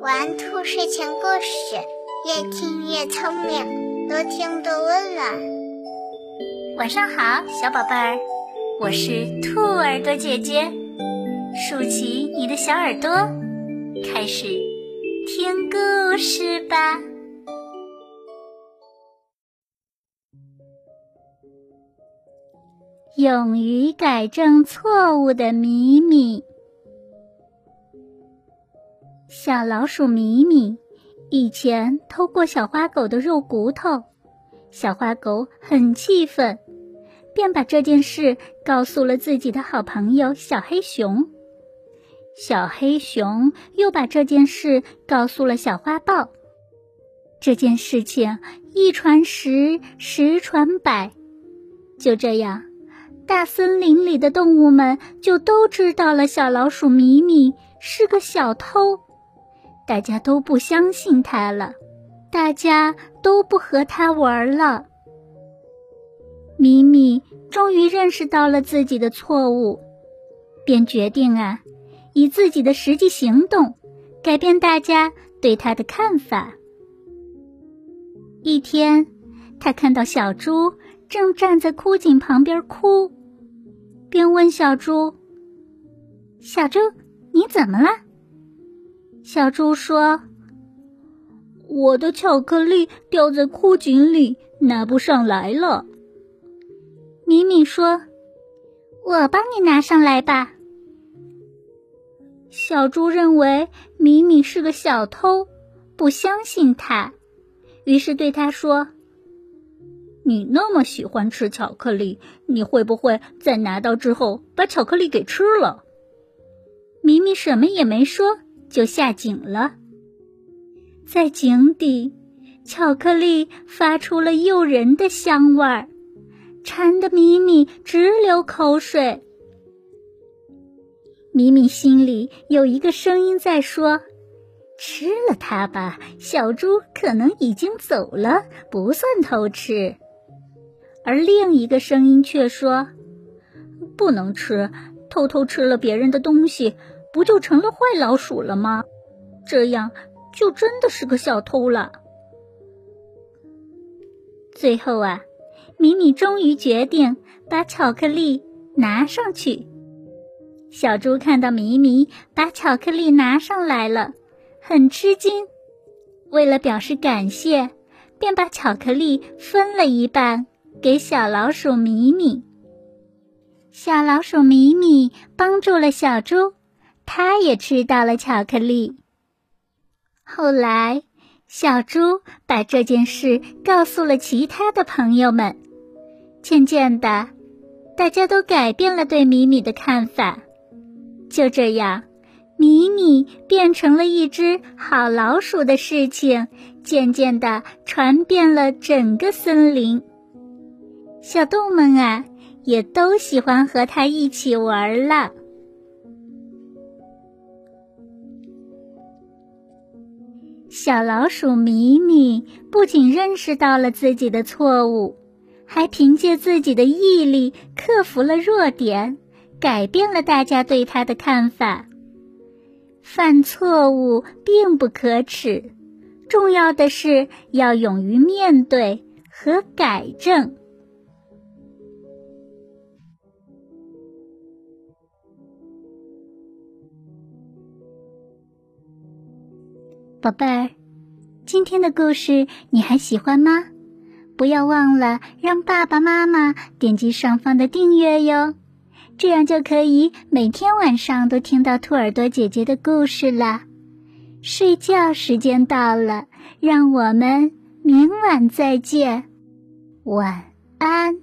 玩兔睡前故事，越听越聪明，多听多温暖。晚上好，小宝贝儿，我是兔耳朵姐姐，竖起你的小耳朵，开始听故事吧。勇于改正错误的米米。小老鼠米米以前偷过小花狗的肉骨头，小花狗很气愤，便把这件事告诉了自己的好朋友小黑熊。小黑熊又把这件事告诉了小花豹。这件事情一传十，十传百，就这样，大森林里的动物们就都知道了小老鼠米米是个小偷。大家都不相信他了，大家都不和他玩了。米米终于认识到了自己的错误，便决定啊，以自己的实际行动改变大家对他的看法。一天，他看到小猪正站在枯井旁边哭，便问小猪：“小猪，你怎么了？”小猪说：“我的巧克力掉在枯井里，拿不上来了。”米米说：“我帮你拿上来吧。”小猪认为米米是个小偷，不相信他，于是对他说：“你那么喜欢吃巧克力，你会不会在拿到之后把巧克力给吃了？”米米什么也没说。就下井了，在井底，巧克力发出了诱人的香味儿，馋得米米直流口水。米米心里有一个声音在说：“吃了它吧，小猪可能已经走了，不算偷吃。”而另一个声音却说：“不能吃，偷偷吃了别人的东西。”不就成了坏老鼠了吗？这样就真的是个小偷了。最后啊，米米终于决定把巧克力拿上去。小猪看到米米把巧克力拿上来了，很吃惊。为了表示感谢，便把巧克力分了一半给小老鼠米米。小老鼠米米帮助了小猪。它也吃到了巧克力。后来，小猪把这件事告诉了其他的朋友们。渐渐的，大家都改变了对米米的看法。就这样，米米变成了一只好老鼠的事情，渐渐的传遍了整个森林。小动物们啊，也都喜欢和它一起玩了。小老鼠米米不仅认识到了自己的错误，还凭借自己的毅力克服了弱点，改变了大家对它的看法。犯错误并不可耻，重要的是要勇于面对和改正。宝贝儿，今天的故事你还喜欢吗？不要忘了让爸爸妈妈点击上方的订阅哟，这样就可以每天晚上都听到兔耳朵姐姐的故事了。睡觉时间到了，让我们明晚再见，晚安。